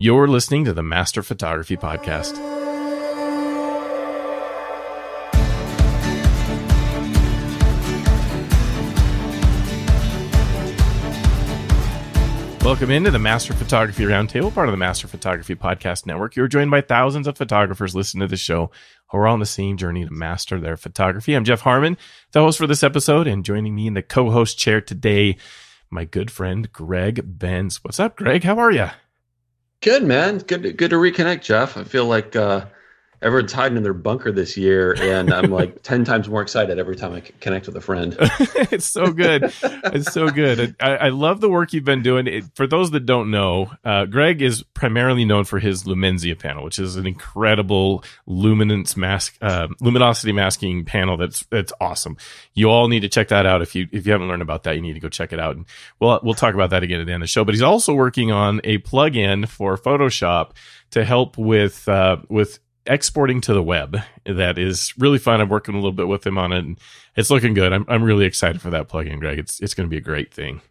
You're listening to the Master Photography Podcast. Welcome into the Master Photography Roundtable, part of the Master Photography Podcast Network. You're joined by thousands of photographers listening to the show who are on the same journey to master their photography. I'm Jeff Harmon, the host for this episode, and joining me in the co-host chair today, my good friend Greg Benz. What's up, Greg? How are you? Good man, good good to reconnect, Jeff. I feel like uh, everyone's hiding in their bunker this year, and I'm like ten times more excited every time I connect with a friend. it's so good, it's so good. I, I, love the work you've been doing. It, for those that don't know, uh, Greg is primarily known for his Lumenzia panel, which is an incredible luminance mask, uh, luminosity masking panel. That's that's awesome. You all need to check that out. If you if you haven't learned about that, you need to go check it out. And we'll we'll talk about that again at the end of the show. But he's also working on a plugin for Photoshop to help with uh, with exporting to the web that is really fun. I'm working a little bit with him on it and it's looking good. I'm, I'm really excited for that plugin, Greg. It's, it's going to be a great thing.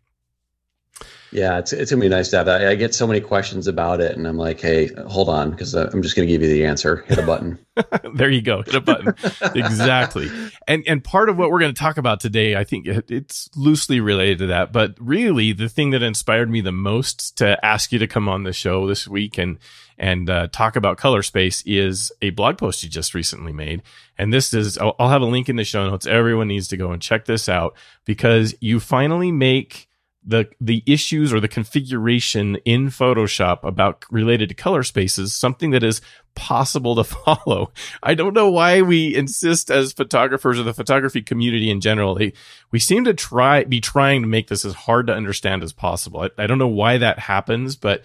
Yeah, it's, it's gonna be nice to have that. I get so many questions about it, and I'm like, hey, hold on, because uh, I'm just gonna give you the answer. Hit a button. there you go. Hit a button. exactly. And and part of what we're to talk about today, I think it's loosely related to that, but really the thing that inspired me the most to ask you to come on the show this week and and uh, talk about color space is a blog post you just recently made. And this is, I'll, I'll have a link in the show notes. Everyone needs to go and check this out because you finally make the the issues or the configuration in Photoshop about related to color spaces something that is possible to follow. I don't know why we insist as photographers or the photography community in general. They, we seem to try be trying to make this as hard to understand as possible. I, I don't know why that happens, but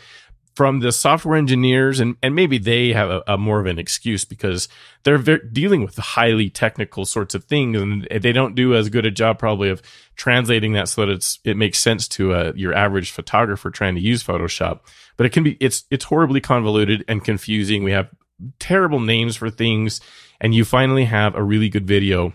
from the software engineers and, and maybe they have a, a more of an excuse because they're dealing with highly technical sorts of things and they don't do as good a job probably of translating that so that it's it makes sense to uh, your average photographer trying to use Photoshop. But it can be it's it's horribly convoluted and confusing. We have terrible names for things and you finally have a really good video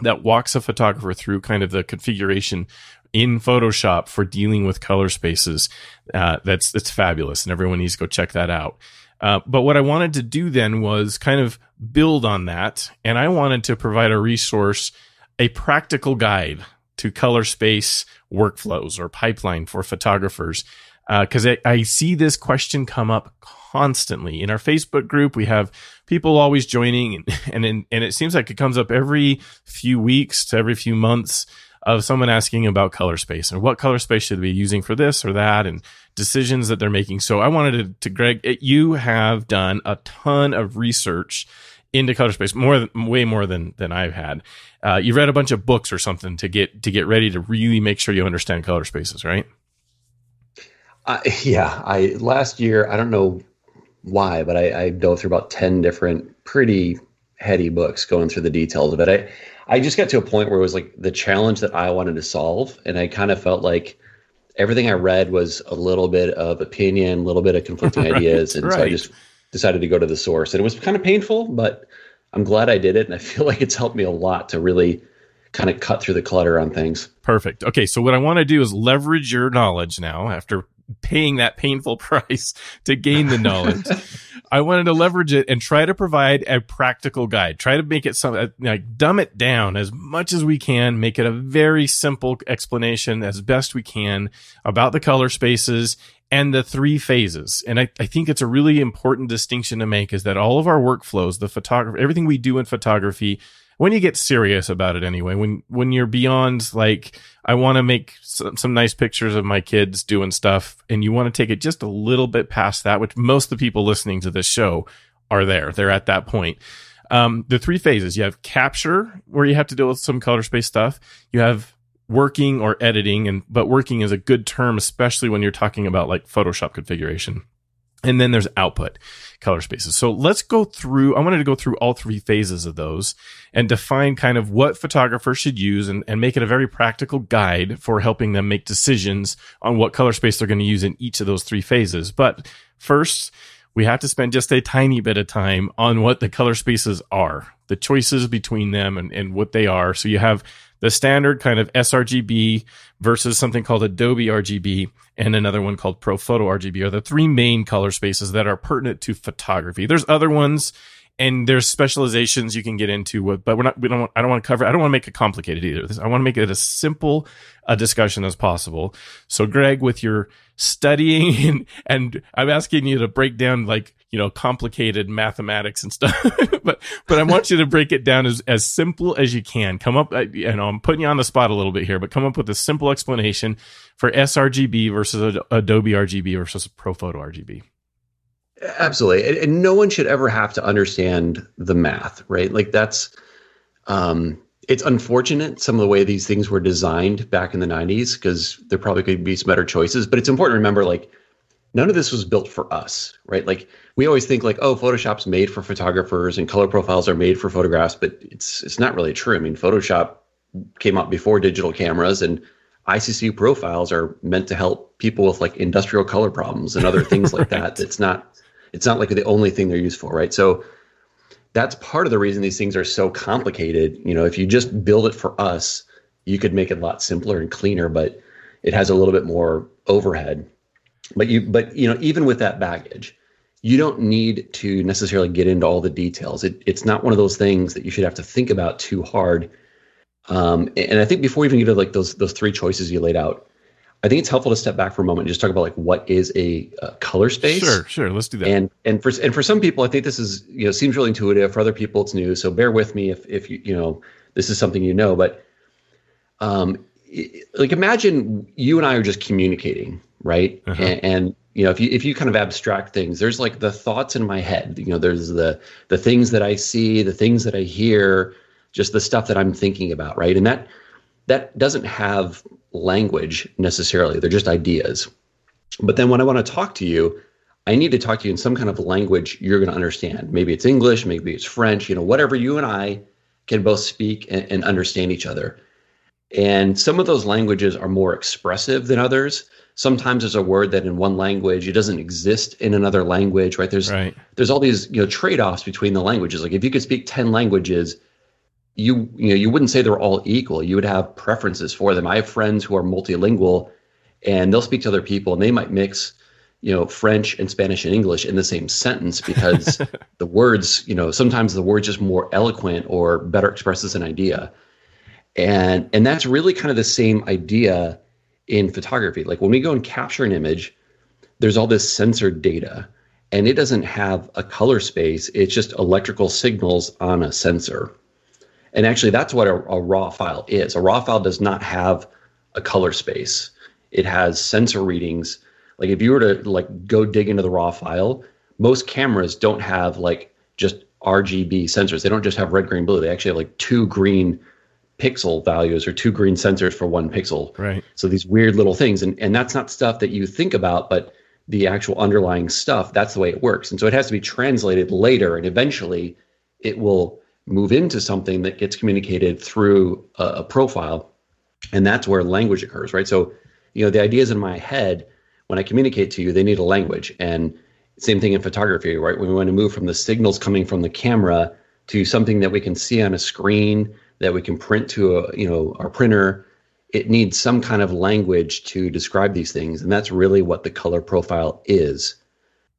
that walks a photographer through kind of the configuration in Photoshop for dealing with color spaces. Uh, that's that's fabulous, and everyone needs to go check that out. Uh, but what I wanted to do then was kind of build on that, and I wanted to provide a resource, a practical guide to color space workflows or pipeline for photographers. Because uh, I, I see this question come up constantly in our Facebook group. We have people always joining, and and, and it seems like it comes up every few weeks to every few months of someone asking about color space and what color space should be using for this or that and decisions that they're making. So I wanted to, to Greg, it, you have done a ton of research into color space, more way more than than I've had. Uh, you read a bunch of books or something to get to get ready to really make sure you understand color spaces, right? Uh, yeah, I last year I don't know why, but I, I dove through about ten different pretty heady books going through the details of it. I I just got to a point where it was like the challenge that I wanted to solve, and I kind of felt like everything I read was a little bit of opinion, a little bit of conflicting right, ideas, and right. so I just decided to go to the source. And it was kind of painful, but I'm glad I did it, and I feel like it's helped me a lot to really kind of cut through the clutter on things. Perfect. Okay, so what I want to do is leverage your knowledge now after paying that painful price to gain the knowledge. I wanted to leverage it and try to provide a practical guide. Try to make it some uh, like dumb it down as much as we can, make it a very simple explanation as best we can about the color spaces and the three phases. And I, I think it's a really important distinction to make is that all of our workflows, the photography, everything we do in photography when you get serious about it anyway, when, when you're beyond like, I want to make some, some nice pictures of my kids doing stuff and you want to take it just a little bit past that, which most of the people listening to this show are there. They're at that point. Um, the three phases, you have capture where you have to deal with some color space stuff. You have working or editing and, but working is a good term, especially when you're talking about like Photoshop configuration. And then there's output color spaces. So let's go through, I wanted to go through all three phases of those and define kind of what photographers should use and, and make it a very practical guide for helping them make decisions on what color space they're going to use in each of those three phases. But first, we have to spend just a tiny bit of time on what the color spaces are, the choices between them and, and what they are. So you have the standard kind of sRGB versus something called Adobe RGB and another one called ProPhoto RGB are the three main color spaces that are pertinent to photography. There's other ones and there's specializations you can get into, but we're not, we don't, want, I don't want to cover, I don't want to make it complicated either. I want to make it as simple a discussion as possible. So Greg, with your studying and, and I'm asking you to break down like, you know, complicated mathematics and stuff, but, but I want you to break it down as, as simple as you can. Come up, you know, I'm putting you on the spot a little bit here, but come up with a simple explanation for sRGB versus Adobe RGB versus ProPhoto RGB. Absolutely. And, no one should ever have to understand the math, right? Like that's um it's unfortunate some of the way these things were designed back in the 90s because there probably could be some better choices, but it's important to remember like none of this was built for us, right? Like we always think like oh Photoshop's made for photographers and color profiles are made for photographs, but it's it's not really true. I mean, Photoshop came out before digital cameras and ICC profiles are meant to help people with like industrial color problems and other things like right. that. It's not it's not like the only thing they're used for, right? So that's part of the reason these things are so complicated. You know, if you just build it for us, you could make it a lot simpler and cleaner, but it has a little bit more overhead. But you, but you know, even with that baggage, you don't need to necessarily get into all the details. It, it's not one of those things that you should have to think about too hard. Um, and I think before you even get to like those those three choices you laid out, I think it's helpful to step back for a moment and just talk about like what is a, a color space. Sure, sure. Let's do that. And and for and for some people, I think this is you know seems really intuitive. For other people, it's new. So bear with me if if you you know this is something you know. But um, like imagine you and I are just communicating, right? Uh-huh. And, and you know if you if you kind of abstract things, there's like the thoughts in my head. You know, there's the the things that I see, the things that I hear, just the stuff that I'm thinking about, right? And that that doesn't have language necessarily. They're just ideas. But then when I want to talk to you, I need to talk to you in some kind of language you're going to understand. Maybe it's English, maybe it's French, you know, whatever you and I can both speak and, and understand each other. And some of those languages are more expressive than others. Sometimes there's a word that in one language it doesn't exist in another language, right? There's right. there's all these you know trade-offs between the languages. Like if you could speak 10 languages, you you know you wouldn't say they're all equal. You would have preferences for them. I have friends who are multilingual, and they'll speak to other people, and they might mix you know French and Spanish and English in the same sentence because the words you know sometimes the words just more eloquent or better expresses an idea, and and that's really kind of the same idea in photography. Like when we go and capture an image, there's all this sensor data and it doesn't have a color space. It's just electrical signals on a sensor. And actually, that's what a, a, raw file is. A raw file does not have a color space. It has sensor readings. Like if you were to like go dig into the raw file, most cameras don't have like just RGB sensors. They don't just have red, green, blue. They actually have like two green pixel values or two green sensors for one pixel. Right. So these weird little things, and and that's not stuff that you think about, but the actual underlying stuff. That's the way it works. And so it has to be translated later, and eventually it will move into something that gets communicated through a, a profile and that's where language occurs right? So you know the ideas in my head when i communicate to you they need a language. And same thing in photography right? When we want to move from the signals coming from the camera to something that we can see on a screen that we can print to a you know our printer it needs some kind of language to describe these things. And that's really what the color profile is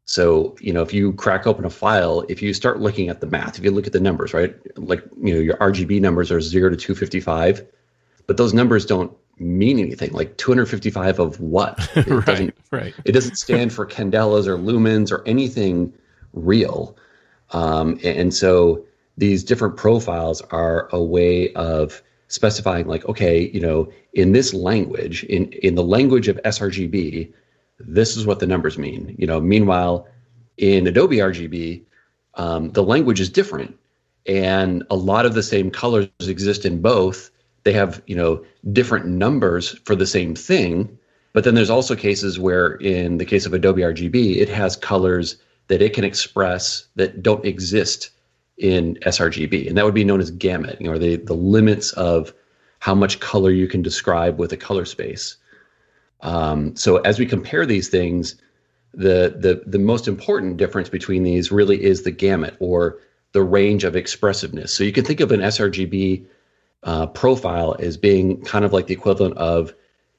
so, you know, if you crack open a file, if you start looking at the math, if you look at the numbers, right? Like, you know, your RGB numbers are 0 to 255, but those numbers don't mean anything. Like 255 of what? It right, doesn't right. It doesn't stand for candelas or lumens or anything real. Um, and so these different profiles are a way of specifying like, okay, you know, in this language, in in the language of sRGB, this is what the numbers mean. You know, meanwhile, in Adobe RGB, um, the language is different, and a lot of the same colors exist in both. They have you know different numbers for the same thing, but then there's also cases where, in the case of Adobe RGB, it has colors that it can express that don't exist in sRGB, and that would be known as gamut, you know, the the limits of how much color you can describe with a color space. Um, so as we compare these things, the the the most important difference between these really is the gamut or the range of expressiveness. So you can think of an sRGB uh, profile as being kind of like the equivalent of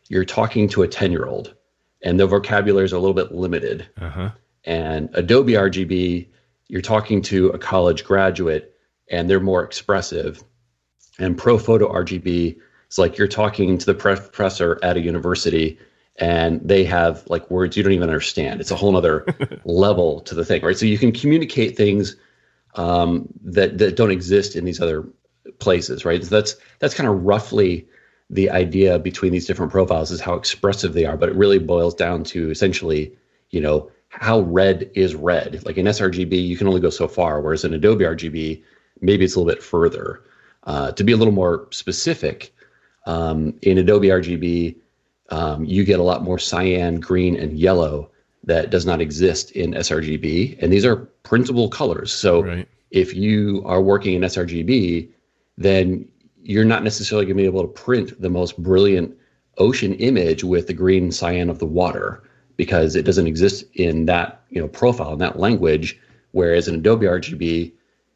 you're talking to a 10 year old and the vocabulary is a little bit limited. Uh-huh. And Adobe RGB, you're talking to a college graduate and they're more expressive. And ProPhoto RGB is like you're talking to the professor at a university and they have like words you don't even understand. It's a whole other level to the thing, right? So you can communicate things um, that that don't exist in these other places, right? So that's that's kind of roughly the idea between these different profiles is how expressive they are, but it really boils down to essentially, you know, how red is red. Like in sRGB, you can only go so far, whereas in Adobe RGB, maybe it's a little bit further. Uh, to be a little more specific, um, in Adobe RGB, um, you get a lot more cyan, green, and yellow that does not exist in sRGB, and these are printable colors. So right. if you are working in sRGB, then you're not necessarily going to be able to print the most brilliant ocean image with the green cyan of the water because it doesn't exist in that you know profile in that language. Whereas in Adobe RGB,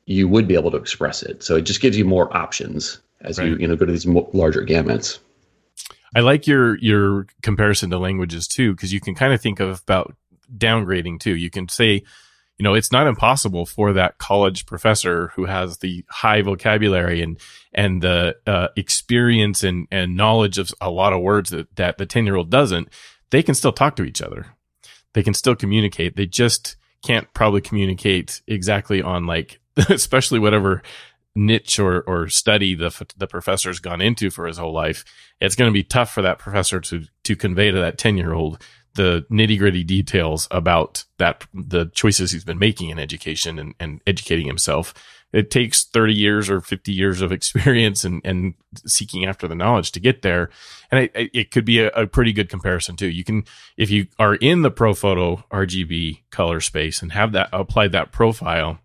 you would be able to express it. So it just gives you more options as right. you you know go to these larger gamuts. I like your your comparison to languages too, because you can kind of think of about downgrading too. You can say, you know, it's not impossible for that college professor who has the high vocabulary and and the uh, experience and and knowledge of a lot of words that that the ten year old doesn't. They can still talk to each other. They can still communicate. They just can't probably communicate exactly on like especially whatever niche or, or study the, the professor's gone into for his whole life, it's going to be tough for that professor to, to convey to that 10 year old the nitty gritty details about that, the choices he's been making in education and, and educating himself. It takes 30 years or 50 years of experience and, and seeking after the knowledge to get there. And it, it could be a, a pretty good comparison too. You can, if you are in the ProPhoto RGB color space and have that applied that profile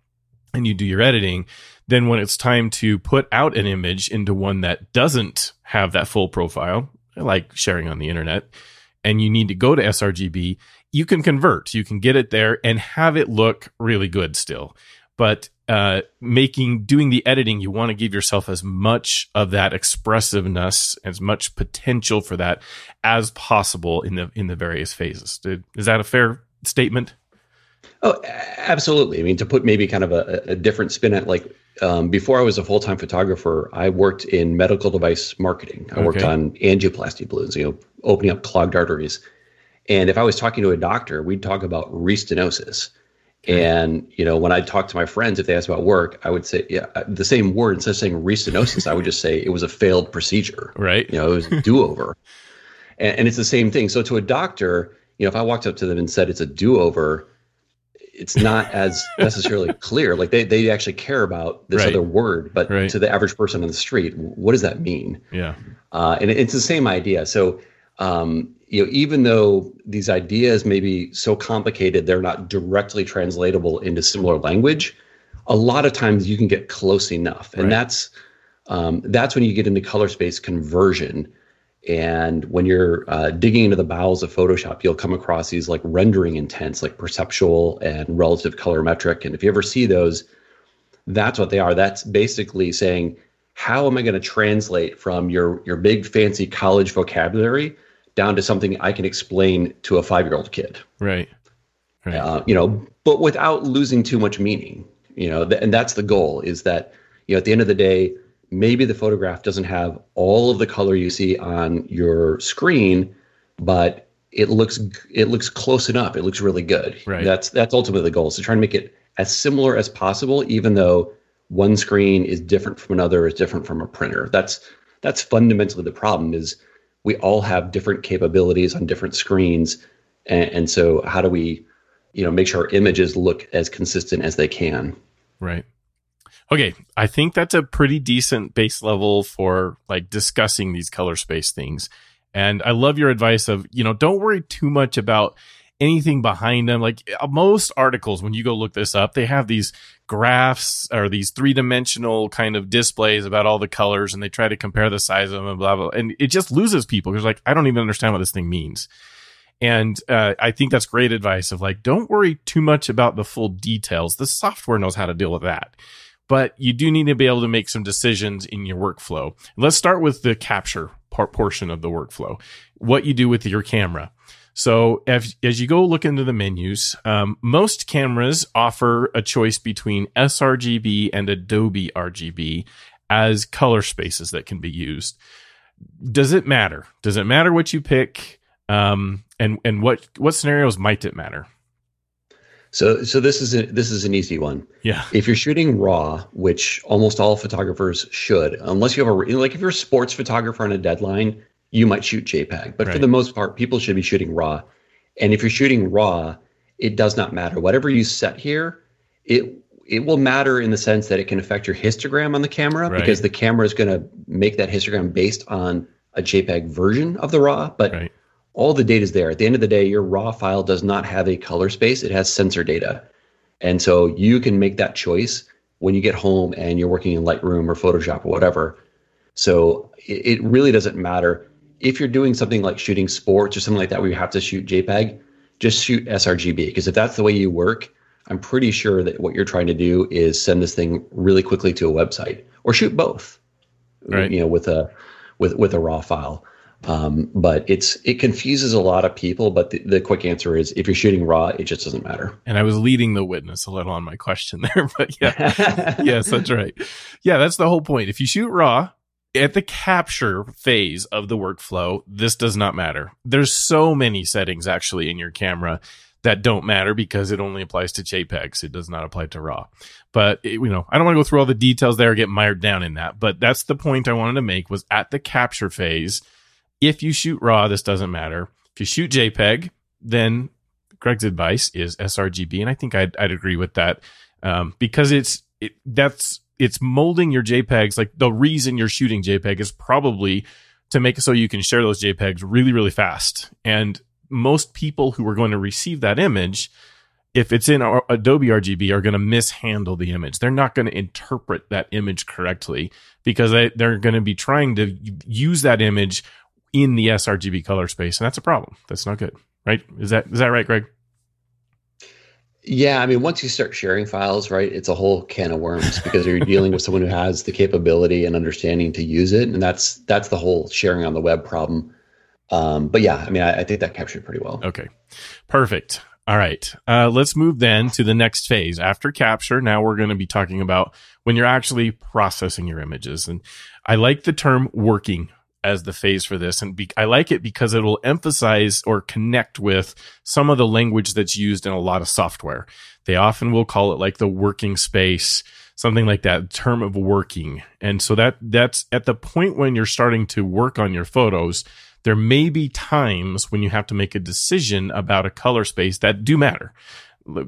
and you do your editing, then when it's time to put out an image into one that doesn't have that full profile, like sharing on the internet, and you need to go to sRGB, you can convert. You can get it there and have it look really good still. But uh, making doing the editing, you want to give yourself as much of that expressiveness, as much potential for that as possible in the in the various phases. Is that a fair statement? Oh, absolutely. I mean, to put maybe kind of a, a different spin at like um, before I was a full time photographer, I worked in medical device marketing. I okay. worked on angioplasty balloons, you know, opening up clogged arteries. And if I was talking to a doctor, we'd talk about restenosis. And you know, when I talk to my friends, if they ask about work, I would say, yeah, uh, the same word instead of saying restenosis, I would just say it was a failed procedure. Right. You know, it was do over. and, and it's the same thing. So to a doctor, you know, if I walked up to them and said it's a do over, it's not as necessarily clear. Like they, they actually care about this right. other word, but right. to the average person on the street, what does that mean? Yeah. Uh, and it's the same idea. So, um, you know, even though these ideas may be so complicated, they're not directly translatable into similar language. A lot of times you can get close enough, and right. that's um, that's when you get into color space conversion and when you're uh, digging into the bowels of Photoshop, you'll come across these like rendering intents, like perceptual and relative colorimetric. And if you ever see those, that's what they are. That's basically saying, how am I going to translate from your your big fancy college vocabulary down to something I can explain to a five year old kid? Right. Right. Uh, you know, but without losing too much meaning. You know, th- and that's the goal. Is that you know at the end of the day maybe the photograph doesn't have all of the color you see on your screen, but it looks it looks close enough. It looks really good. Right. That's that's ultimately the goal. So try to make it as similar as possible, even though one screen is different from another, is different from a printer. That's that's fundamentally the problem. Is we all have different capabilities on different screens, and, and so how do we, you know, make sure our images look as consistent as they can? Right. Okay, I think that's a pretty decent base level for like discussing these color space things. And I love your advice of, you know, don't worry too much about anything behind them. Like uh, most articles, when you go look this up, they have these graphs or these three dimensional kind of displays about all the colors and they try to compare the size of them and blah, blah. And it just loses people because like, I don't even understand what this thing means. And uh, I think that's great advice of like, don't worry too much about the full details. The software knows how to deal with that but you do need to be able to make some decisions in your workflow. Let's start with the capture part portion of the workflow. What you do with your camera. So as, as you go look into the menus, um, most cameras offer a choice between sRGB and Adobe RGB as color spaces that can be used. Does it matter? Does it matter what you pick? Um, and and what what scenarios might it matter? So so this is a, this is an easy one. Yeah. If you're shooting raw, which almost all photographers should, unless you have a like if you're a sports photographer on a deadline, you might shoot JPEG. But right. for the most part, people should be shooting raw. And if you're shooting raw, it does not matter. Whatever you set here, it it will matter in the sense that it can affect your histogram on the camera right. because the camera is going to make that histogram based on a JPEG version of the raw. But right. All the data is there. At the end of the day, your raw file does not have a color space; it has sensor data, and so you can make that choice when you get home and you're working in Lightroom or Photoshop or whatever. So it, it really doesn't matter if you're doing something like shooting sports or something like that where you have to shoot JPEG. Just shoot sRGB because if that's the way you work, I'm pretty sure that what you're trying to do is send this thing really quickly to a website or shoot both. Right. You know, with a with with a raw file. Um, but it's it confuses a lot of people. But the, the quick answer is if you're shooting raw, it just doesn't matter. And I was leading the witness a little on my question there, but yeah, yes, that's right. Yeah, that's the whole point. If you shoot raw, at the capture phase of the workflow, this does not matter. There's so many settings actually in your camera that don't matter because it only applies to JPEGs. It does not apply to RAW. But it, you know, I don't want to go through all the details there or get mired down in that. But that's the point I wanted to make was at the capture phase. If you shoot RAW, this doesn't matter. If you shoot JPEG, then Greg's advice is sRGB, and I think I'd, I'd agree with that um, because it's it, that's it's molding your JPEGs. Like the reason you're shooting JPEG is probably to make it so you can share those JPEGs really, really fast. And most people who are going to receive that image, if it's in Adobe RGB, are going to mishandle the image. They're not going to interpret that image correctly because they, they're going to be trying to use that image in the sRGB color space, and that's a problem. That's not good, right? Is that is that right, Greg? Yeah, I mean, once you start sharing files, right, it's a whole can of worms because you're dealing with someone who has the capability and understanding to use it, and that's that's the whole sharing on the web problem. Um, but yeah, I mean, I, I, think that captured pretty well. Okay, perfect. All right, uh, let's move then to the next phase after capture. Now we're going to be talking about when you're actually processing your images, and I like the term working as the phase for this. And be- I like it because it will emphasize or connect with some of the language that's used in a lot of software. They often will call it like the working space, something like that, term of working. And so that that's at the point when you're starting to work on your photos, there may be times when you have to make a decision about a color space that do matter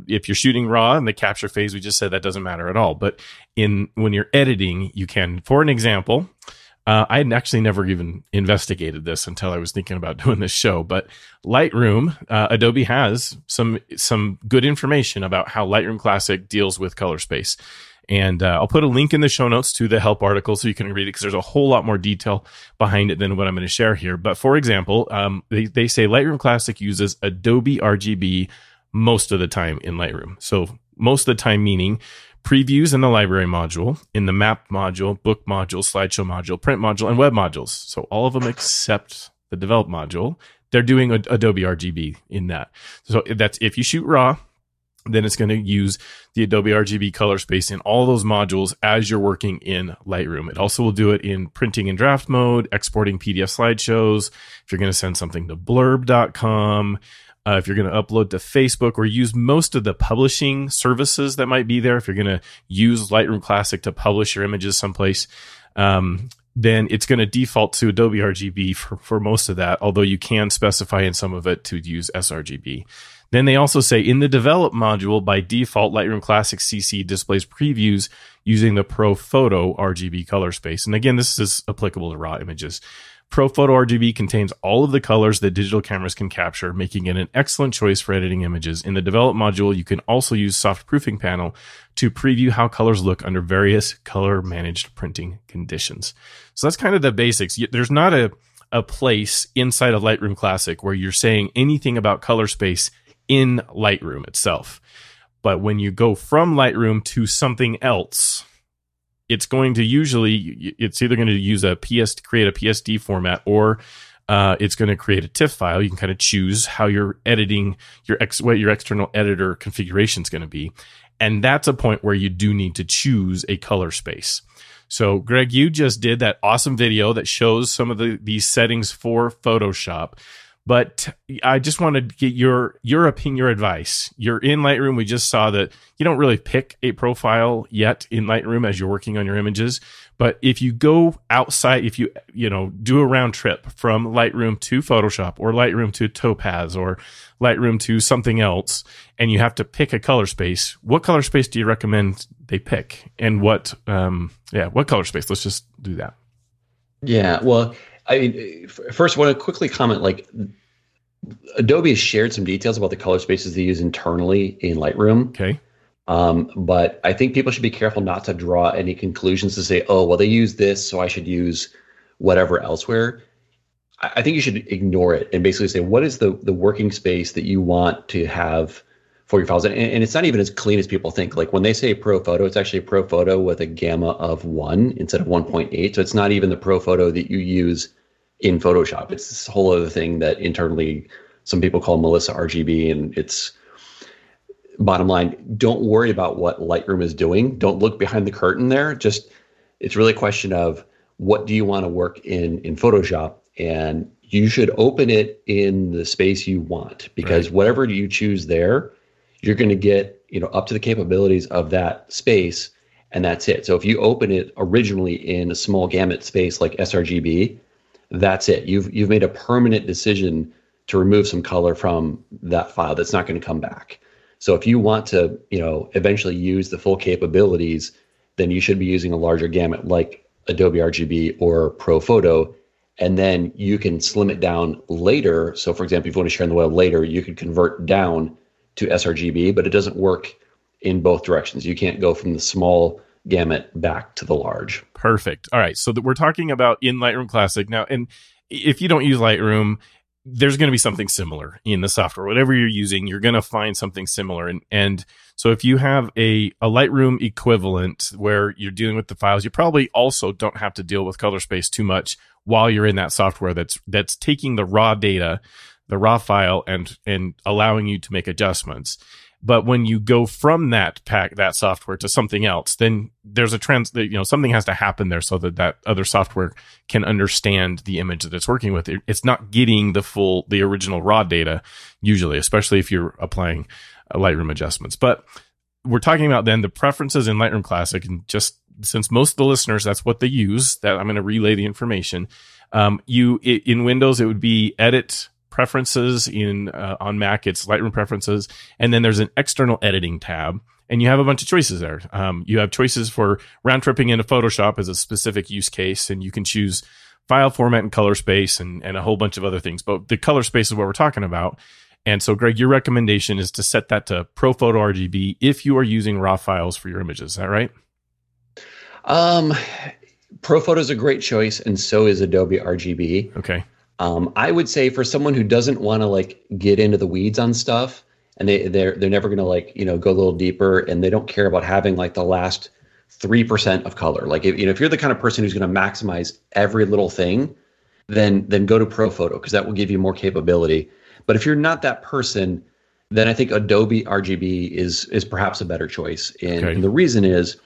if you're shooting raw in the capture phase we just said that doesn't matter at all but in when you're editing you can for an example uh, I had actually never even investigated this until I was thinking about doing this show. But Lightroom, uh, Adobe has some some good information about how Lightroom Classic deals with color space. And uh, I'll put a link in the show notes to the help article so you can read it because there's a whole lot more detail behind it than what I'm going to share here. But for example, um, they, they say Lightroom Classic uses Adobe RGB most of the time in Lightroom. So most of the time, meaning previews in the library module, in the map module, book module, slideshow module, print module, and web modules. So all of them except the develop module. They're doing Adobe RGB in that. So that's if you shoot raw, then it's going to use the Adobe RGB color space in all those modules as you're working in Lightroom. It also will do it in printing and draft mode, exporting PDF slideshows. If you're going to send something to blurb.com, uh, if you're going to upload to Facebook or use most of the publishing services that might be there, if you're going to use Lightroom Classic to publish your images someplace, um, then it's going to default to Adobe RGB for, for most of that, although you can specify in some of it to use sRGB. Then they also say in the develop module, by default, Lightroom Classic CC displays previews using the Pro Photo RGB color space. And again, this is applicable to raw images. ProPhoto RGB contains all of the colors that digital cameras can capture, making it an excellent choice for editing images. In the develop module, you can also use soft proofing panel to preview how colors look under various color managed printing conditions. So that's kind of the basics. There's not a, a place inside of Lightroom Classic where you're saying anything about color space in Lightroom itself. But when you go from Lightroom to something else, it's going to usually it's either going to use a PS to create a PSD format or uh, it's going to create a TIFF file. You can kind of choose how you're editing your ex what your external editor configuration is going to be, and that's a point where you do need to choose a color space. So, Greg, you just did that awesome video that shows some of the these settings for Photoshop. But I just want to get your your opinion, your advice. You're in Lightroom. We just saw that you don't really pick a profile yet in Lightroom as you're working on your images. But if you go outside, if you you know do a round trip from Lightroom to Photoshop or Lightroom to Topaz or Lightroom to something else, and you have to pick a color space, what color space do you recommend they pick? And what um yeah, what color space? Let's just do that. Yeah, well, I mean, first, I want to quickly comment. Like, Adobe has shared some details about the color spaces they use internally in Lightroom. Okay. Um, but I think people should be careful not to draw any conclusions to say, "Oh, well, they use this, so I should use whatever elsewhere." I, I think you should ignore it and basically say, "What is the the working space that you want to have?" For your files. And, and, it's not even as clean as people think. Like when they say pro photo, it's actually a pro photo with a gamma of one instead of 1.8. So it's not even the pro photo that you use in Photoshop. It's this whole other thing that internally some people call Melissa RGB. And it's bottom line, don't worry about what Lightroom is doing. Don't look behind the curtain there. Just it's really a question of what do you want to work in in Photoshop and you should open it in the space you want because right. whatever you choose there you're going to get you know up to the capabilities of that space and that's it. So if you open it originally in a small gamut space like srgb that's it. You've you've made a permanent decision to remove some color from that file that's not going to come back. So if you want to you know eventually use the full capabilities then you should be using a larger gamut like adobe rgb or pro photo and then you can slim it down later. So for example if you want to share in the web later you could convert down to sRGB, but it doesn't work in both directions. You can't go from the small gamut back to the large. Perfect. All right. So that we're talking about in Lightroom Classic now, and if you don't use Lightroom, there's going to be something similar in the software. Whatever you're using, you're going to find something similar. And and so if you have a a Lightroom equivalent where you're dealing with the files, you probably also don't have to deal with color space too much while you're in that software that's that's taking the raw data the raw file and and allowing you to make adjustments. But when you go from that pack, that software to something else, then there's a trans, you know, something has to happen there so that that other software can understand the image that it's working with. It's not getting the full, the original raw data usually, especially if you're applying Lightroom adjustments. But we're talking about then the preferences in Lightroom Classic and just since most of the listeners, that's what they use that I'm going to relay the information. Um, you, in Windows, it would be edit preferences in uh, on Mac, it's Lightroom preferences, and then there's an external editing tab, and you have a bunch of choices there. Um, you have choices for round tripping into Photoshop as a specific use case, and you can choose file format and color space and, and a whole bunch of other things. But the color space is what we're talking about. And so, Greg, your recommendation is to set that to Pro Photo RGB if you are using raw files for your images. Is that right? Um, Pro Photo is a great choice, and so is Adobe RGB. Okay. Um, I would say for someone who doesn't want to like get into the weeds on stuff, and they they're they're never going to like you know go a little deeper, and they don't care about having like the last three percent of color. Like if you know if you're the kind of person who's going to maximize every little thing, then then go to Pro Photo because that will give you more capability. But if you're not that person, then I think Adobe RGB is is perhaps a better choice. And, okay. and the reason is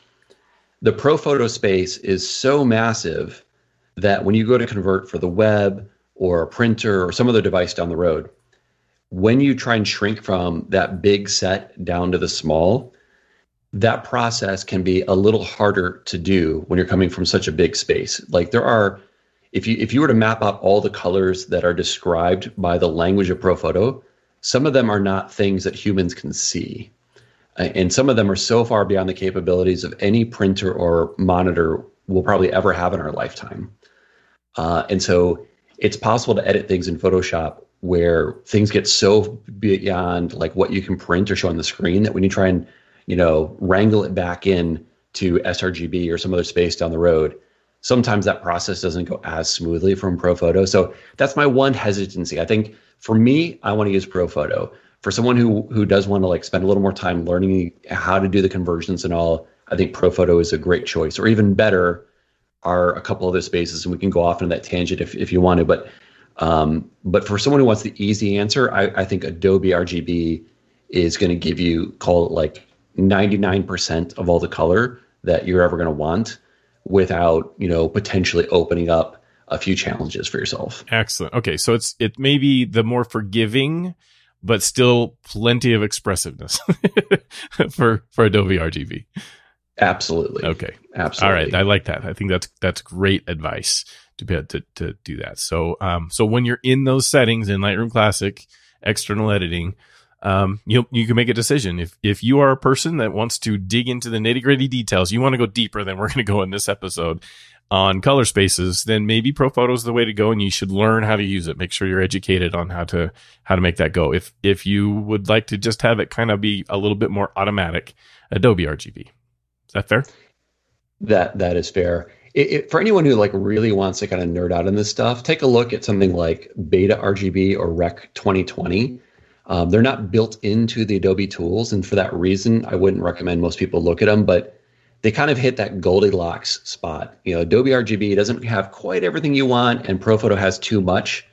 the Pro Photo space is so massive that when you go to convert for the web or a printer or some other device down the road, when you try and shrink from that big set down to the small, that process can be a little harder to do when you're coming from such a big space. Like there are, if you if you were to map out all the colors that are described by the language of ProPhoto, some of them are not things that humans can see. And some of them are so far beyond the capabilities of any printer or monitor we'll probably ever have in our lifetime. Uh, and so it's possible to edit things in Photoshop where things get so beyond like what you can print or show on the screen that when you try and you know wrangle it back in to sRGB or some other space down the road, sometimes that process doesn't go as smoothly from ProPhoto. So that's my one hesitancy. I think for me, I want to use ProPhoto. For someone who who does want to like spend a little more time learning how to do the conversions and all, I think ProPhoto is a great choice. Or even better are a couple other spaces, and we can go off into that tangent if, if you want to. But um, but for someone who wants the easy answer, I, I think Adobe RGB is going to give you call it like 99% of all the color that you're ever going to want without you know potentially opening up a few challenges for yourself. Excellent. Okay, so it's it may be the more forgiving, but still plenty of expressiveness for for Adobe RGB. Absolutely. Okay. Absolutely. All right. I like that. I think that's that's great advice to be able to, to do that. So um so when you're in those settings in Lightroom Classic, external editing, um, you you can make a decision. If if you are a person that wants to dig into the nitty gritty details, you want to go deeper than we're going to go in this episode on color spaces, then maybe ProPhoto is the way to go, and you should learn how to use it. Make sure you're educated on how to how to make that go. If if you would like to just have it kind of be a little bit more automatic, Adobe RGB. That fair? That that is fair. It, it, for anyone who like really wants to kind of nerd out in this stuff, take a look at something like Beta RGB or Rec 2020 um, they're not built into the Adobe tools, and for that reason, I wouldn't recommend most people look at them. But they kind of hit that Goldilocks spot. You know, Adobe RGB doesn't have quite everything you want, and ProPhoto has too much.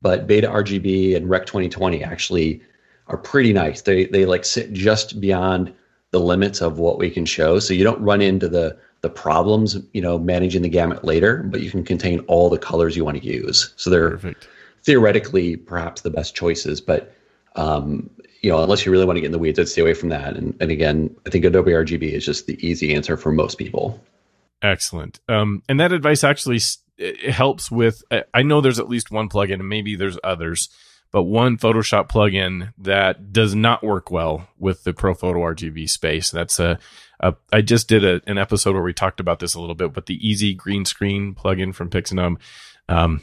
But Beta RGB and Rec 2020 actually are pretty nice. They they like sit just beyond the limits of what we can show, so you don't run into the the problems, you know, managing the gamut later. But you can contain all the colors you want to use. So they're Perfect. theoretically perhaps the best choices, but um, you know, unless you really want to get in the weeds, I'd stay away from that. And, and again, I think Adobe RGB is just the easy answer for most people. Excellent. Um, and that advice actually helps with. I know there's at least one plugin, and maybe there's others, but one Photoshop plugin that does not work well with the ProPhoto RGB space. That's a, a I just did a, an episode where we talked about this a little bit, but the Easy Green Screen plugin from Pixinum. Um,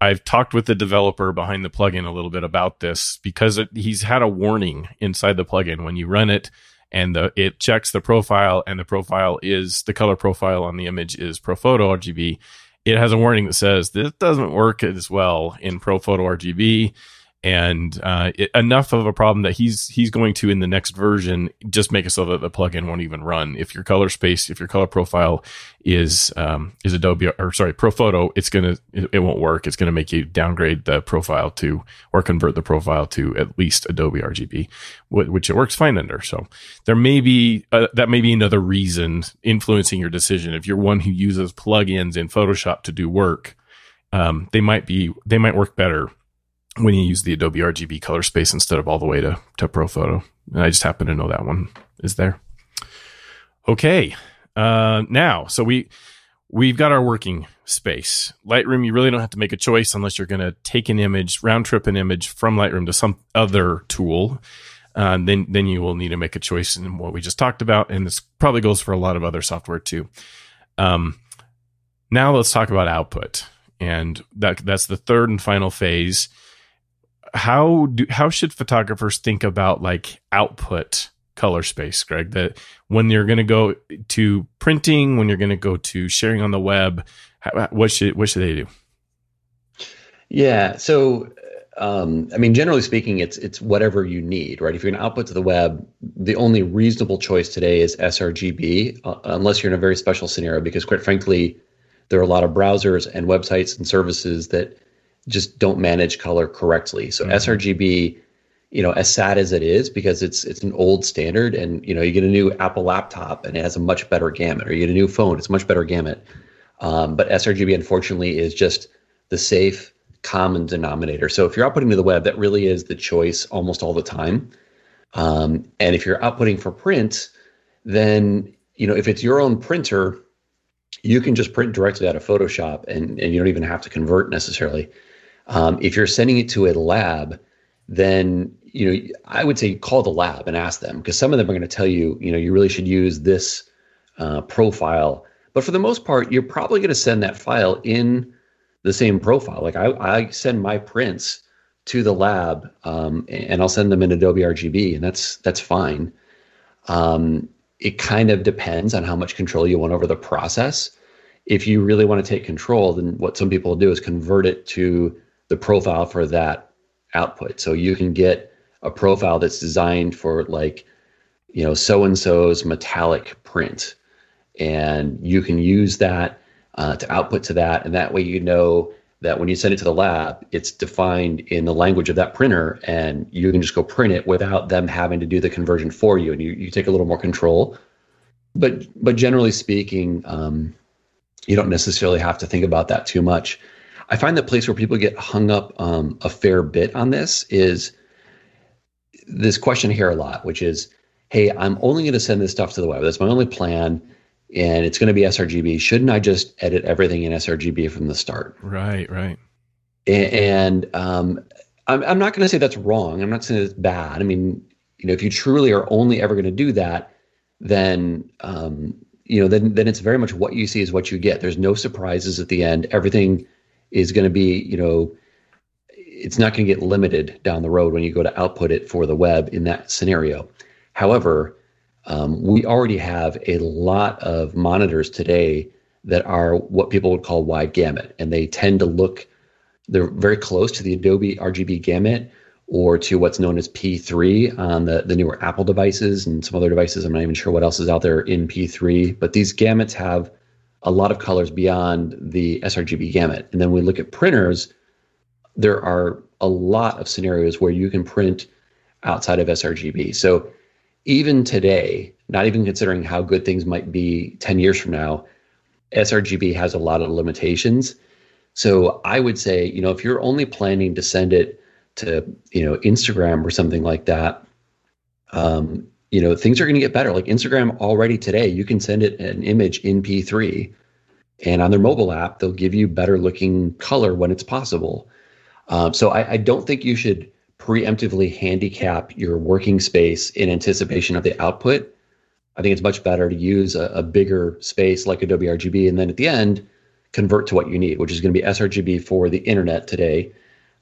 I've talked with the developer behind the plugin a little bit about this because it, he's had a warning inside the plugin when you run it and the, it checks the profile and the profile is the color profile on the image is ProPhoto RGB. It has a warning that says this doesn't work as well in ProPhoto RGB and uh, it, enough of a problem that he's he's going to in the next version just make it so that the plugin won't even run. If your color space, if your color profile is um, is Adobe or sorry ProPhoto, it's gonna it, it won't work. It's gonna make you downgrade the profile to or convert the profile to at least Adobe RGB, which it works fine under. So there may be uh, that may be another reason influencing your decision. If you're one who uses plugins in Photoshop to do work, um, they might be they might work better when you use the Adobe RGB color space instead of all the way to, to ProPhoto. And I just happen to know that one is there. Okay. Uh, now, so we, we've got our working space. Lightroom, you really don't have to make a choice unless you're going to take an image, round trip an image from Lightroom to some other tool. Uh, then, then you will need to make a choice in what we just talked about. And this probably goes for a lot of other software too. Um, now let's talk about output. And that, that's the third and final phase how do how should photographers think about like output color space, Greg? That when you're going to go to printing, when you're going to go to sharing on the web, what should what should they do? Yeah, so um, I mean, generally speaking, it's it's whatever you need, right? If you're going to output to the web, the only reasonable choice today is sRGB, uh, unless you're in a very special scenario, because quite frankly, there are a lot of browsers and websites and services that just don't manage color correctly. So mm-hmm. sRGB, you know, as sad as it is, because it's it's an old standard, and you know, you get a new Apple laptop and it has a much better gamut, or you get a new phone, it's a much better gamut. Um, but sRGB, unfortunately, is just the safe common denominator. So if you're outputting to the web, that really is the choice almost all the time. Um, and if you're outputting for print, then you know if it's your own printer, you can just print directly out of Photoshop, and and you don't even have to convert necessarily. Um, if you're sending it to a lab, then you know I would say call the lab and ask them because some of them are going to tell you you know you really should use this uh, profile. But for the most part, you're probably going to send that file in the same profile. Like I, I send my prints to the lab, um, and I'll send them in Adobe RGB, and that's that's fine. Um, it kind of depends on how much control you want over the process. If you really want to take control, then what some people do is convert it to the profile for that output. So you can get a profile that's designed for like you know, so and so's metallic print, and you can use that uh, to output to that, and that way you know that when you send it to the lab, it's defined in the language of that printer, and you can just go print it without them having to do the conversion for you, and you, you take a little more control. But but generally speaking, um, you don't necessarily have to think about that too much. I find the place where people get hung up um, a fair bit on this is this question here a lot, which is, "Hey, I'm only going to send this stuff to the web. That's my only plan." and it's going to be sRGB. Shouldn't I just edit everything in sRGB from the start? Right, right. And, um, I'm, I'm not going to say that's wrong. I'm not saying it's bad. I mean, you know, if you truly are only ever going to do that, then um, you know, then then it's very much what you see is what you get. There's no surprises at the end. Everything is going to be, you know, it's not going to get limited down the road when you go to output it for the web in that scenario. However, um, we already have a lot of monitors today that are what people would call wide gamut, and they tend to look they're very close to the Adobe RGB gamut or to what's known as P3 on the, the newer Apple devices and some other devices. I'm not even sure what else is out there in P3, but these gamuts have a lot of colors beyond the sRGB gamut. And then we look at printers, there are a lot of scenarios where you can print outside of sRGB. So even today, not even considering how good things might be 10 years from now, sRGB has a lot of limitations. So I would say, you know, if you're only planning to send it to, you know, Instagram or something like that, um, you know, things are going to get better. Like Instagram already today, you can send it an image in P3, and on their mobile app, they'll give you better looking color when it's possible. Um, so I, I don't think you should preemptively handicap your working space in anticipation of the output. I think it's much better to use a, a, bigger space like Adobe RGB and then at the end convert to what you need, which is going to be sRGB for the internet today,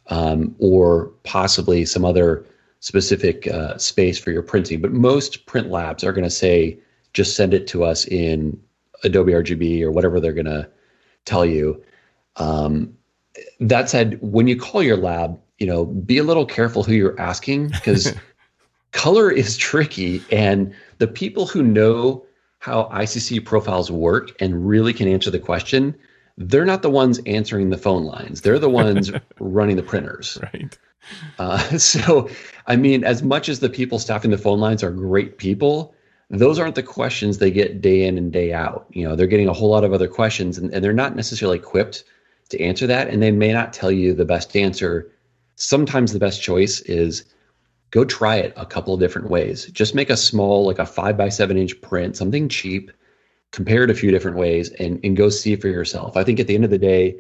um, or possibly some other specific uh, space for your printing. But most print labs are going to say just send it to us in Adobe RGB or whatever they're going to tell you. Um, that said, when you call your lab, you know, be a little careful who you're asking because color is tricky. And the people who know how ICC profiles work and really can answer the question, they're not the ones answering the phone lines. They're the ones running the printers. Right. Uh, so, I mean, as much as the people staffing the phone lines are great people, those aren't the questions they get day in and day out. You know, they're getting a whole lot of other questions and, and they're not necessarily equipped to answer that. And they may not tell you the best answer sometimes the best choice is go try it a couple of different ways. Just make a small, like a five by seven inch print, something cheap, compare it a few different ways, and, and go see for yourself. I think at the end of the day,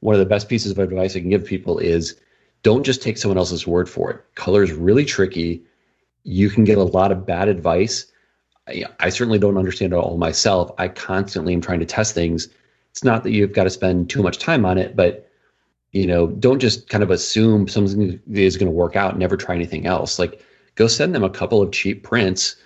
one of the best pieces of advice I can give people is don't just take someone else's word for it. Color is really tricky. You can get a lot of bad advice. I, I certainly don't understand it all myself. I constantly am trying to test things. It's not that you've got to spend too much time on it, but you know, don't just kind of assume something is going to work out never try anything else. Like, go send them a couple of cheap prints,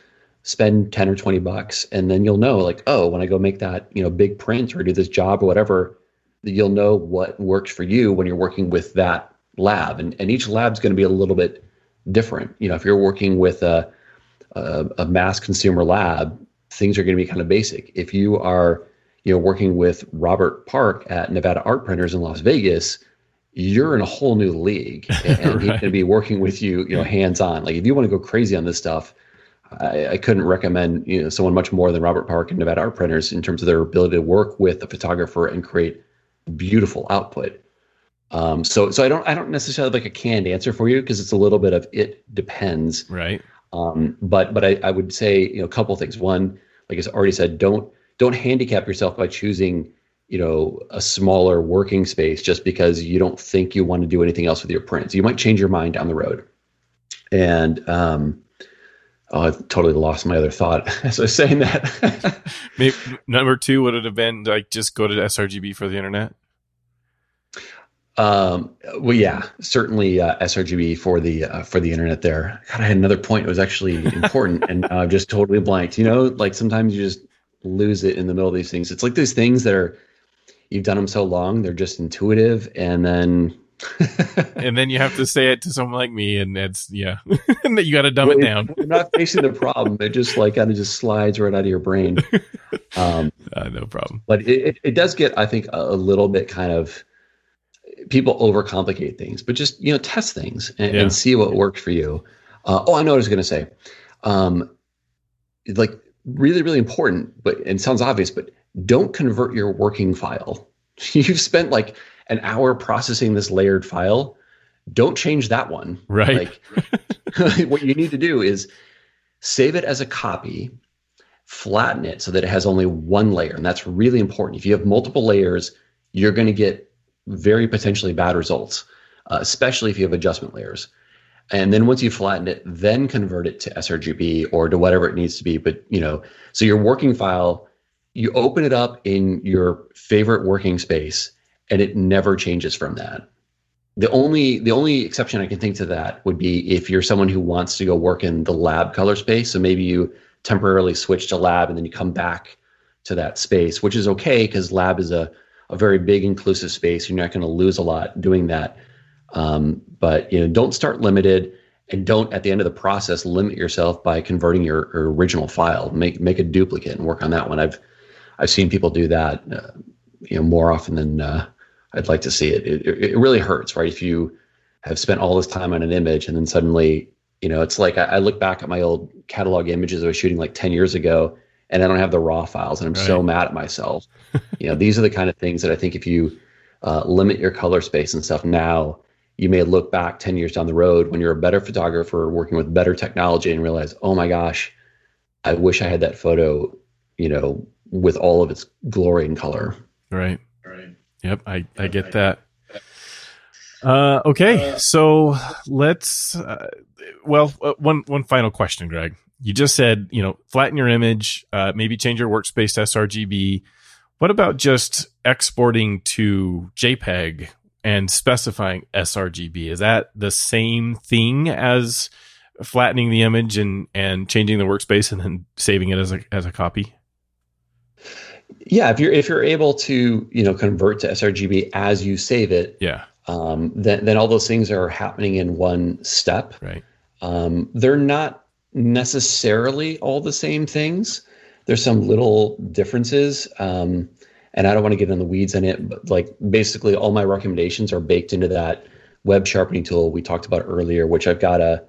spend 10 or 20 bucks, and then you'll know, like, oh, when I go make that, you know, big print or do this job or whatever, you'll know what works for you when you're working with that lab. And, and each lab's going to be a little bit different. You know, if you're working with a, a, a mass consumer lab, things are going to be kind of basic. If you are, you know, working with Robert Park at Nevada Art Printers in Las Vegas, you're in a whole new league and right. he's going to be working with you you know hands on like if you want to go crazy on this stuff I, I, couldn't recommend you know someone much more than robert park and nevada art printers in terms of their ability to work with a photographer and create beautiful output um, so so i don't i don't necessarily have like a canned answer for you because it's a little bit of it depends. Right. Um, but but I, I would say you know a couple things. One like i already said don't don't handicap yourself by choosing you know a smaller working space just because you don't think you want to do anything else with your prints. You might change your mind down the road. And um oh i totally lost my other thought as i was saying that. Maybe, number two would it have been like just go to srgb for the internet um well yeah certainly uh, srgb for the uh, for the internet there god i had another point it was actually important and i uh, just totally blanked you know like sometimes you just lose it in the middle of these things it's like these things that are you've done them so long, they're just intuitive, and then and then you have to say it to someone like me, and it's yeah, and you got to dumb well, it down. You're not facing the problem; it just like kind of just slides right out of your brain. Um, uh, no problem. But it, it, it, does get, I think, a, a, little bit kind of people overcomplicate things, but just you know test things and, yeah. and see what works for you. Uh, oh, I know what I was going to say. Um, like really, really important, but and sounds obvious, but don't convert your working file. You've spent like an hour processing this layered file. Don't change that one. Right. Like, what you need to do is save it as a copy, flatten it so that it has only one layer. And that's really important. If you have multiple layers, you're going to get very potentially bad results, uh, especially if you have adjustment layers. And then once you flatten it, then convert it to sRGB or to whatever it needs to be. But you know, so your working file, you open it up in your favorite working space, and it never changes from that. The only the only exception I can think to that would be if you're someone who wants to go work in the lab color space. So maybe you temporarily switch to lab and then you come back to that space, which is okay because lab is a, a very big inclusive space. You're not going to lose a lot doing that. Um, but you know, don't start limited, and don't at the end of the process limit yourself by converting your, your original file. Make make a duplicate and work on that one. I've I've seen people do that, uh, you know, more often than uh, I'd like to see it. it. It really hurts, right? If you have spent all this time on an image and then suddenly, you know, it's like I, I look back at my old catalog images I was shooting like ten years ago, and I don't have the raw files, and I'm right. so mad at myself. you know, these are the kind of things that I think if you uh, limit your color space and stuff now, you may look back 10 years down the road when you're a better photographer working with better technology and realize, oh my gosh, I wish I had that photo, you know, with all of its glory and color. Right. Right. Yep. I, I get that. Uh, okay. Uh, so let's, uh, well, uh, one, one final question, Greg. You just said, you know, flatten your image, uh, maybe change your workspace to sRGB. What about just exporting to JPEG and specifying sRGB. Is that the same thing as flattening the image and, and changing the workspace and then saving it as a, as a copy? Yeah, if you're if you're able to you know convert to sRGB as you save it, yeah, um, then then all those things are happening in one step. Right. Um, they're not necessarily all the same things. There's some little differences. Um, and I don't want to get in the weeds on it, but like basically all my recommendations are baked into that web sharpening tool we talked about earlier, which I've got a,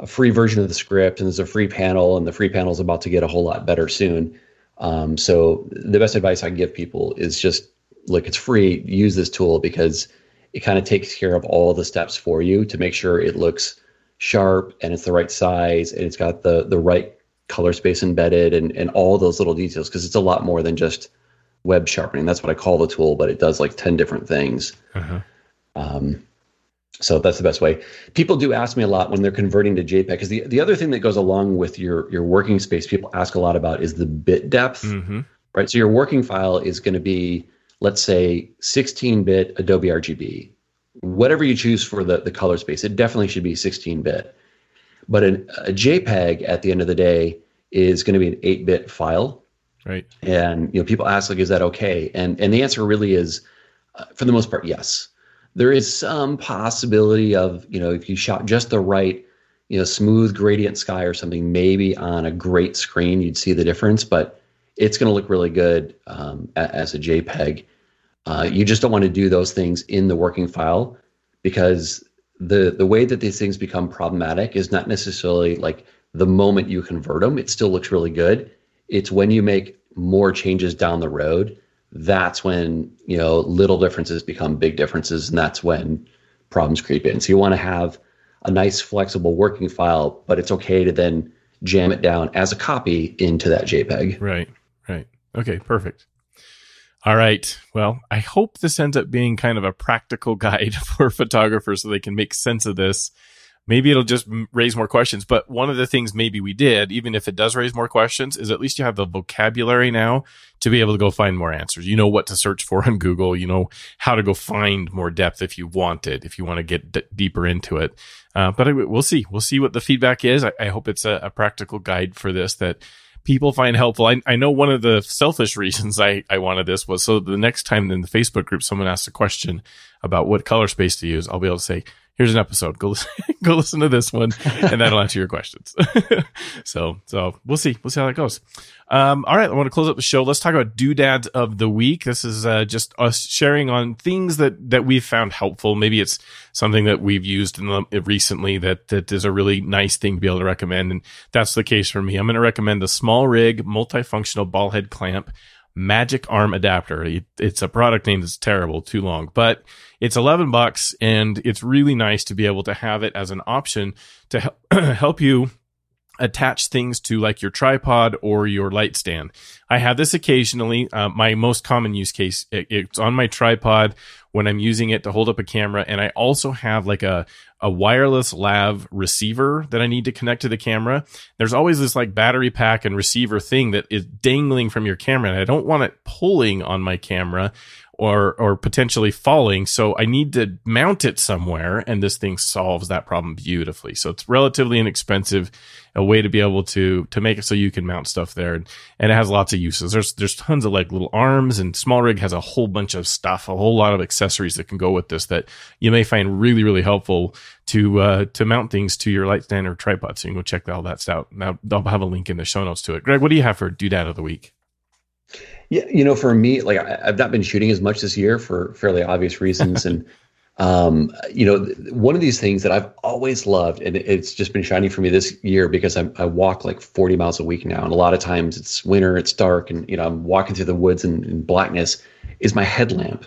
a free version of the script and there's a free panel, and the free panel is about to get a whole lot better soon. Um, so the best advice I can give people is just look, it's free. Use this tool because it kind of takes care of all the steps for you to make sure it looks sharp and it's the right size and it's got the the right color space embedded and and all those little details because it's a lot more than just web sharpening. That's what I call the tool, but it does like 10 different things. Uh-huh. Um, so that's the best way. People do ask me a lot when they're converting to JPEG because the, the other thing that goes along with your, your working space, people ask a lot about is the bit depth, mm-hmm. right? So your working file is going to be, let's say 16 bit Adobe RGB, whatever you choose for the, the color space, it definitely should be 16 bit. But an, a JPEG at the end of the day is going to be an 8 bit file. Right. And you know, people ask like, is that okay? And and the answer really is, uh, for the most part, yes. There is some possibility of you know if you shot just the right, you know, smooth gradient sky or something, maybe on a great screen you'd see the difference, but it's going to look really good um, as a JPEG. Uh, you just don't want to do those things in the working file because the the way that these things become problematic is not necessarily like the moment you convert them. It still looks really good. It's when you make more changes down the road that's when you know little differences become big differences and that's when problems creep in. So you want to have a nice flexible working file but it's okay to then jam it down as a copy into that jpeg. Right right. Okay perfect all right well i hope this ends up being kind of a practical guide for photographers so they can make sense of this maybe it'll just raise more questions. But one of the things maybe we did, even if it does raise more questions, is at least you have the vocabulary now to be able to go find more answers. You know what to search for on Google. You know how to go find more depth if you want it, if you want to get d- deeper into it. Uh, but I, we'll see. We'll see what the feedback is. I, I hope it's a, a practical guide for this that people find helpful. I, I know one of the selfish reasons I, I wanted this was so the next time in the Facebook group someone asks a question about what color space to use, I'll be able to say, here's an episode. Go listen, go listen to this one, and that'll answer your questions. so, so we'll see. We'll see how that goes. Um, all right, I want to close up the show. Let's talk about doodads of the week. This is uh, just us sharing on things that that we've found helpful. Maybe it's something that we've used in the, recently that that is a really nice thing to be able to recommend, and that's the case for me. I'm going to recommend the Small Rig multifunctional ball head clamp magic arm adapter. It's a product name that's terrible, too long, but it's 11 bucks and it's really nice to be able to have it as an option to help you attach things to like your tripod or your light stand. I have this occasionally. Uh, my most common use case, it, it's on my tripod when I'm using it to hold up a camera. And I also have like a, a wireless lav receiver that I need to connect to the camera. There's always this like battery pack and receiver thing that is dangling from your camera. And I don't want it pulling on my camera or or potentially falling. So I need to mount it somewhere, and this thing solves that problem beautifully. So it's relatively inexpensive, a way to be able to to make it so you can mount stuff there, and, and it has lots of uses. There's there's tons of like little arms, and small rig has a whole bunch of stuff, a whole lot of accessories that can go with this that you may find really really helpful to uh, to mount things to your light stand or tripod. So you can go check all that out. Now I'll have a link in the show notes to it. Greg, what do you have for doodad of the week? Yeah, you know, for me, like I, have not been shooting as much this year for fairly obvious reasons, and um, you know, one of these things that I've always loved, and it's just been shining for me this year because I, I walk like 40 miles a week now, and a lot of times it's winter, it's dark, and you know, I'm walking through the woods in, in blackness. Is my headlamp?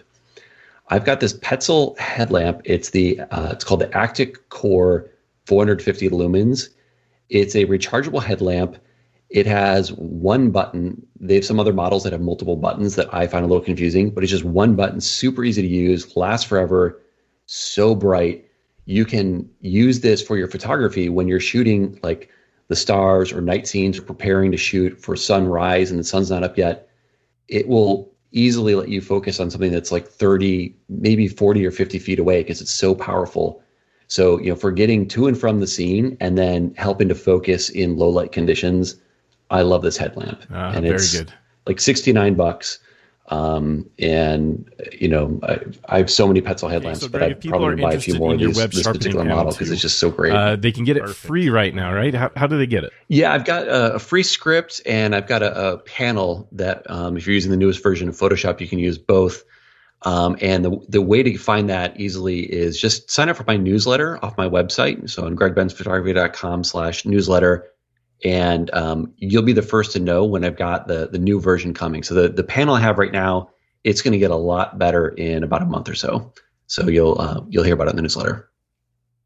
I've got this Petzl headlamp. It's the uh, it's called the Actik Core 450 lumens. It's a rechargeable headlamp it has one button. They have some other models that have multiple buttons that I find a little confusing, but it's just one button, super easy to use, lasts forever, so bright. You can use this for your photography when you're shooting like the stars or night scenes or preparing to shoot for sunrise and the sun's not up yet. It will easily let you focus on something that's like 30, maybe 40 or 50 feet away because it's so powerful. So, you know, for getting to and from the scene and then helping to focus in low light conditions I love this headlamp, uh, and it's good. like sixty nine bucks. Um, and you know, I, I, have so many Petzl headlamps, okay, so but I probably buy a few more of these, this particular model because it's just so great. Uh, they can get it free right now, right? How, how do they get it? Yeah, I've got a, a free script and I've got a, a panel that, um, if you're using the newest version of Photoshop, you can use both. Um, and the, the way to find that easily is just sign up for my newsletter off my website. So on gregbenzphotography.com slash newsletter, and um, you'll be the first to know when I've got the the new version coming. So the the panel I have right now, it's going to get a lot better in about a month or so. So you'll uh, you'll hear about it in the newsletter.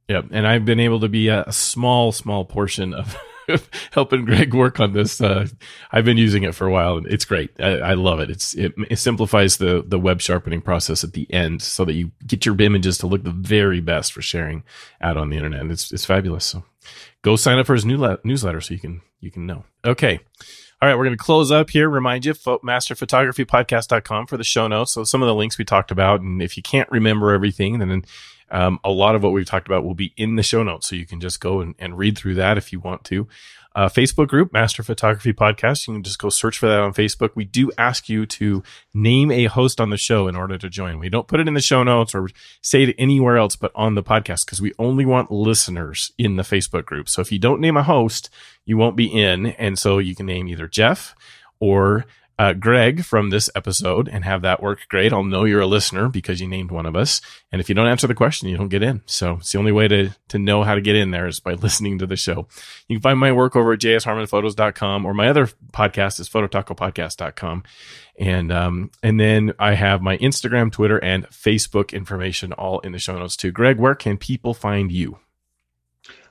Yep, and I've been able to be a small small portion of helping Greg work on this. Uh, I've been using it for a while, and it's great. I, I love it. It's it, it, simplifies the the web sharpening process at the end, so that you get your images to look the very best for sharing out on the internet. And it's it's fabulous. So go sign up for his new newsletter so you can you can know. Okay. All right, we're going to close up here. Remind you, masterphotographypodcast.com for the show notes. So some of the links we talked about. And if you can't remember everything, then um, a lot of what we've talked about will be in the show notes. So you can just go and, and read through that if you want to uh, Facebook group, Master Photography Podcast. You can just go search for that on Facebook. We do ask you to name a host on the show in order to join. We don't put it in the show notes or say it anywhere else but on the podcast because we only want listeners in the Facebook group. So if you don't name a host, you won't be in. And so you can name either Jeff or uh, Greg from this episode and have that work great. I'll know you're a listener because you named one of us. And if you don't answer the question, you don't get in. So it's the only way to, to know how to get in there is by listening to the show. You can find my work over at jsharmanphotos.com or my other podcast is phototacopodcast.com. And, um, and then I have my Instagram, Twitter, and Facebook information all in the show notes too. Greg, where can people find you?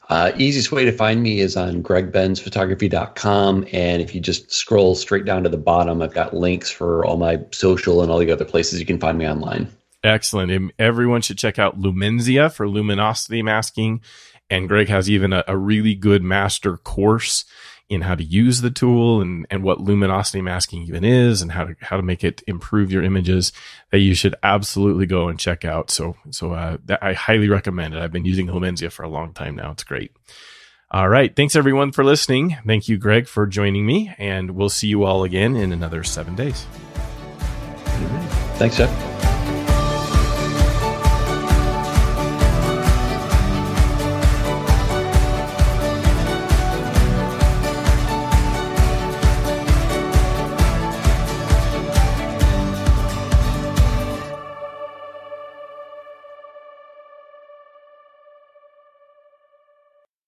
Uh, easiest way to find me is on gregbenzphotography.com. And if you just scroll straight down to the bottom, I've got links for all my social and all the other places you can find me online. Excellent. And everyone should check out Lumenzia for luminosity masking. And Greg has even a, a really good master course in how to use the tool and, and what luminosity masking even is and how to, how to make it improve your images that you should absolutely go and check out. So, so, uh, I highly recommend it. I've been using Lumenzia for a long time now. It's great. All right. Thanks everyone for listening. Thank you, Greg, for joining me, and we'll see you all again in another seven days. Thanks, Jeff.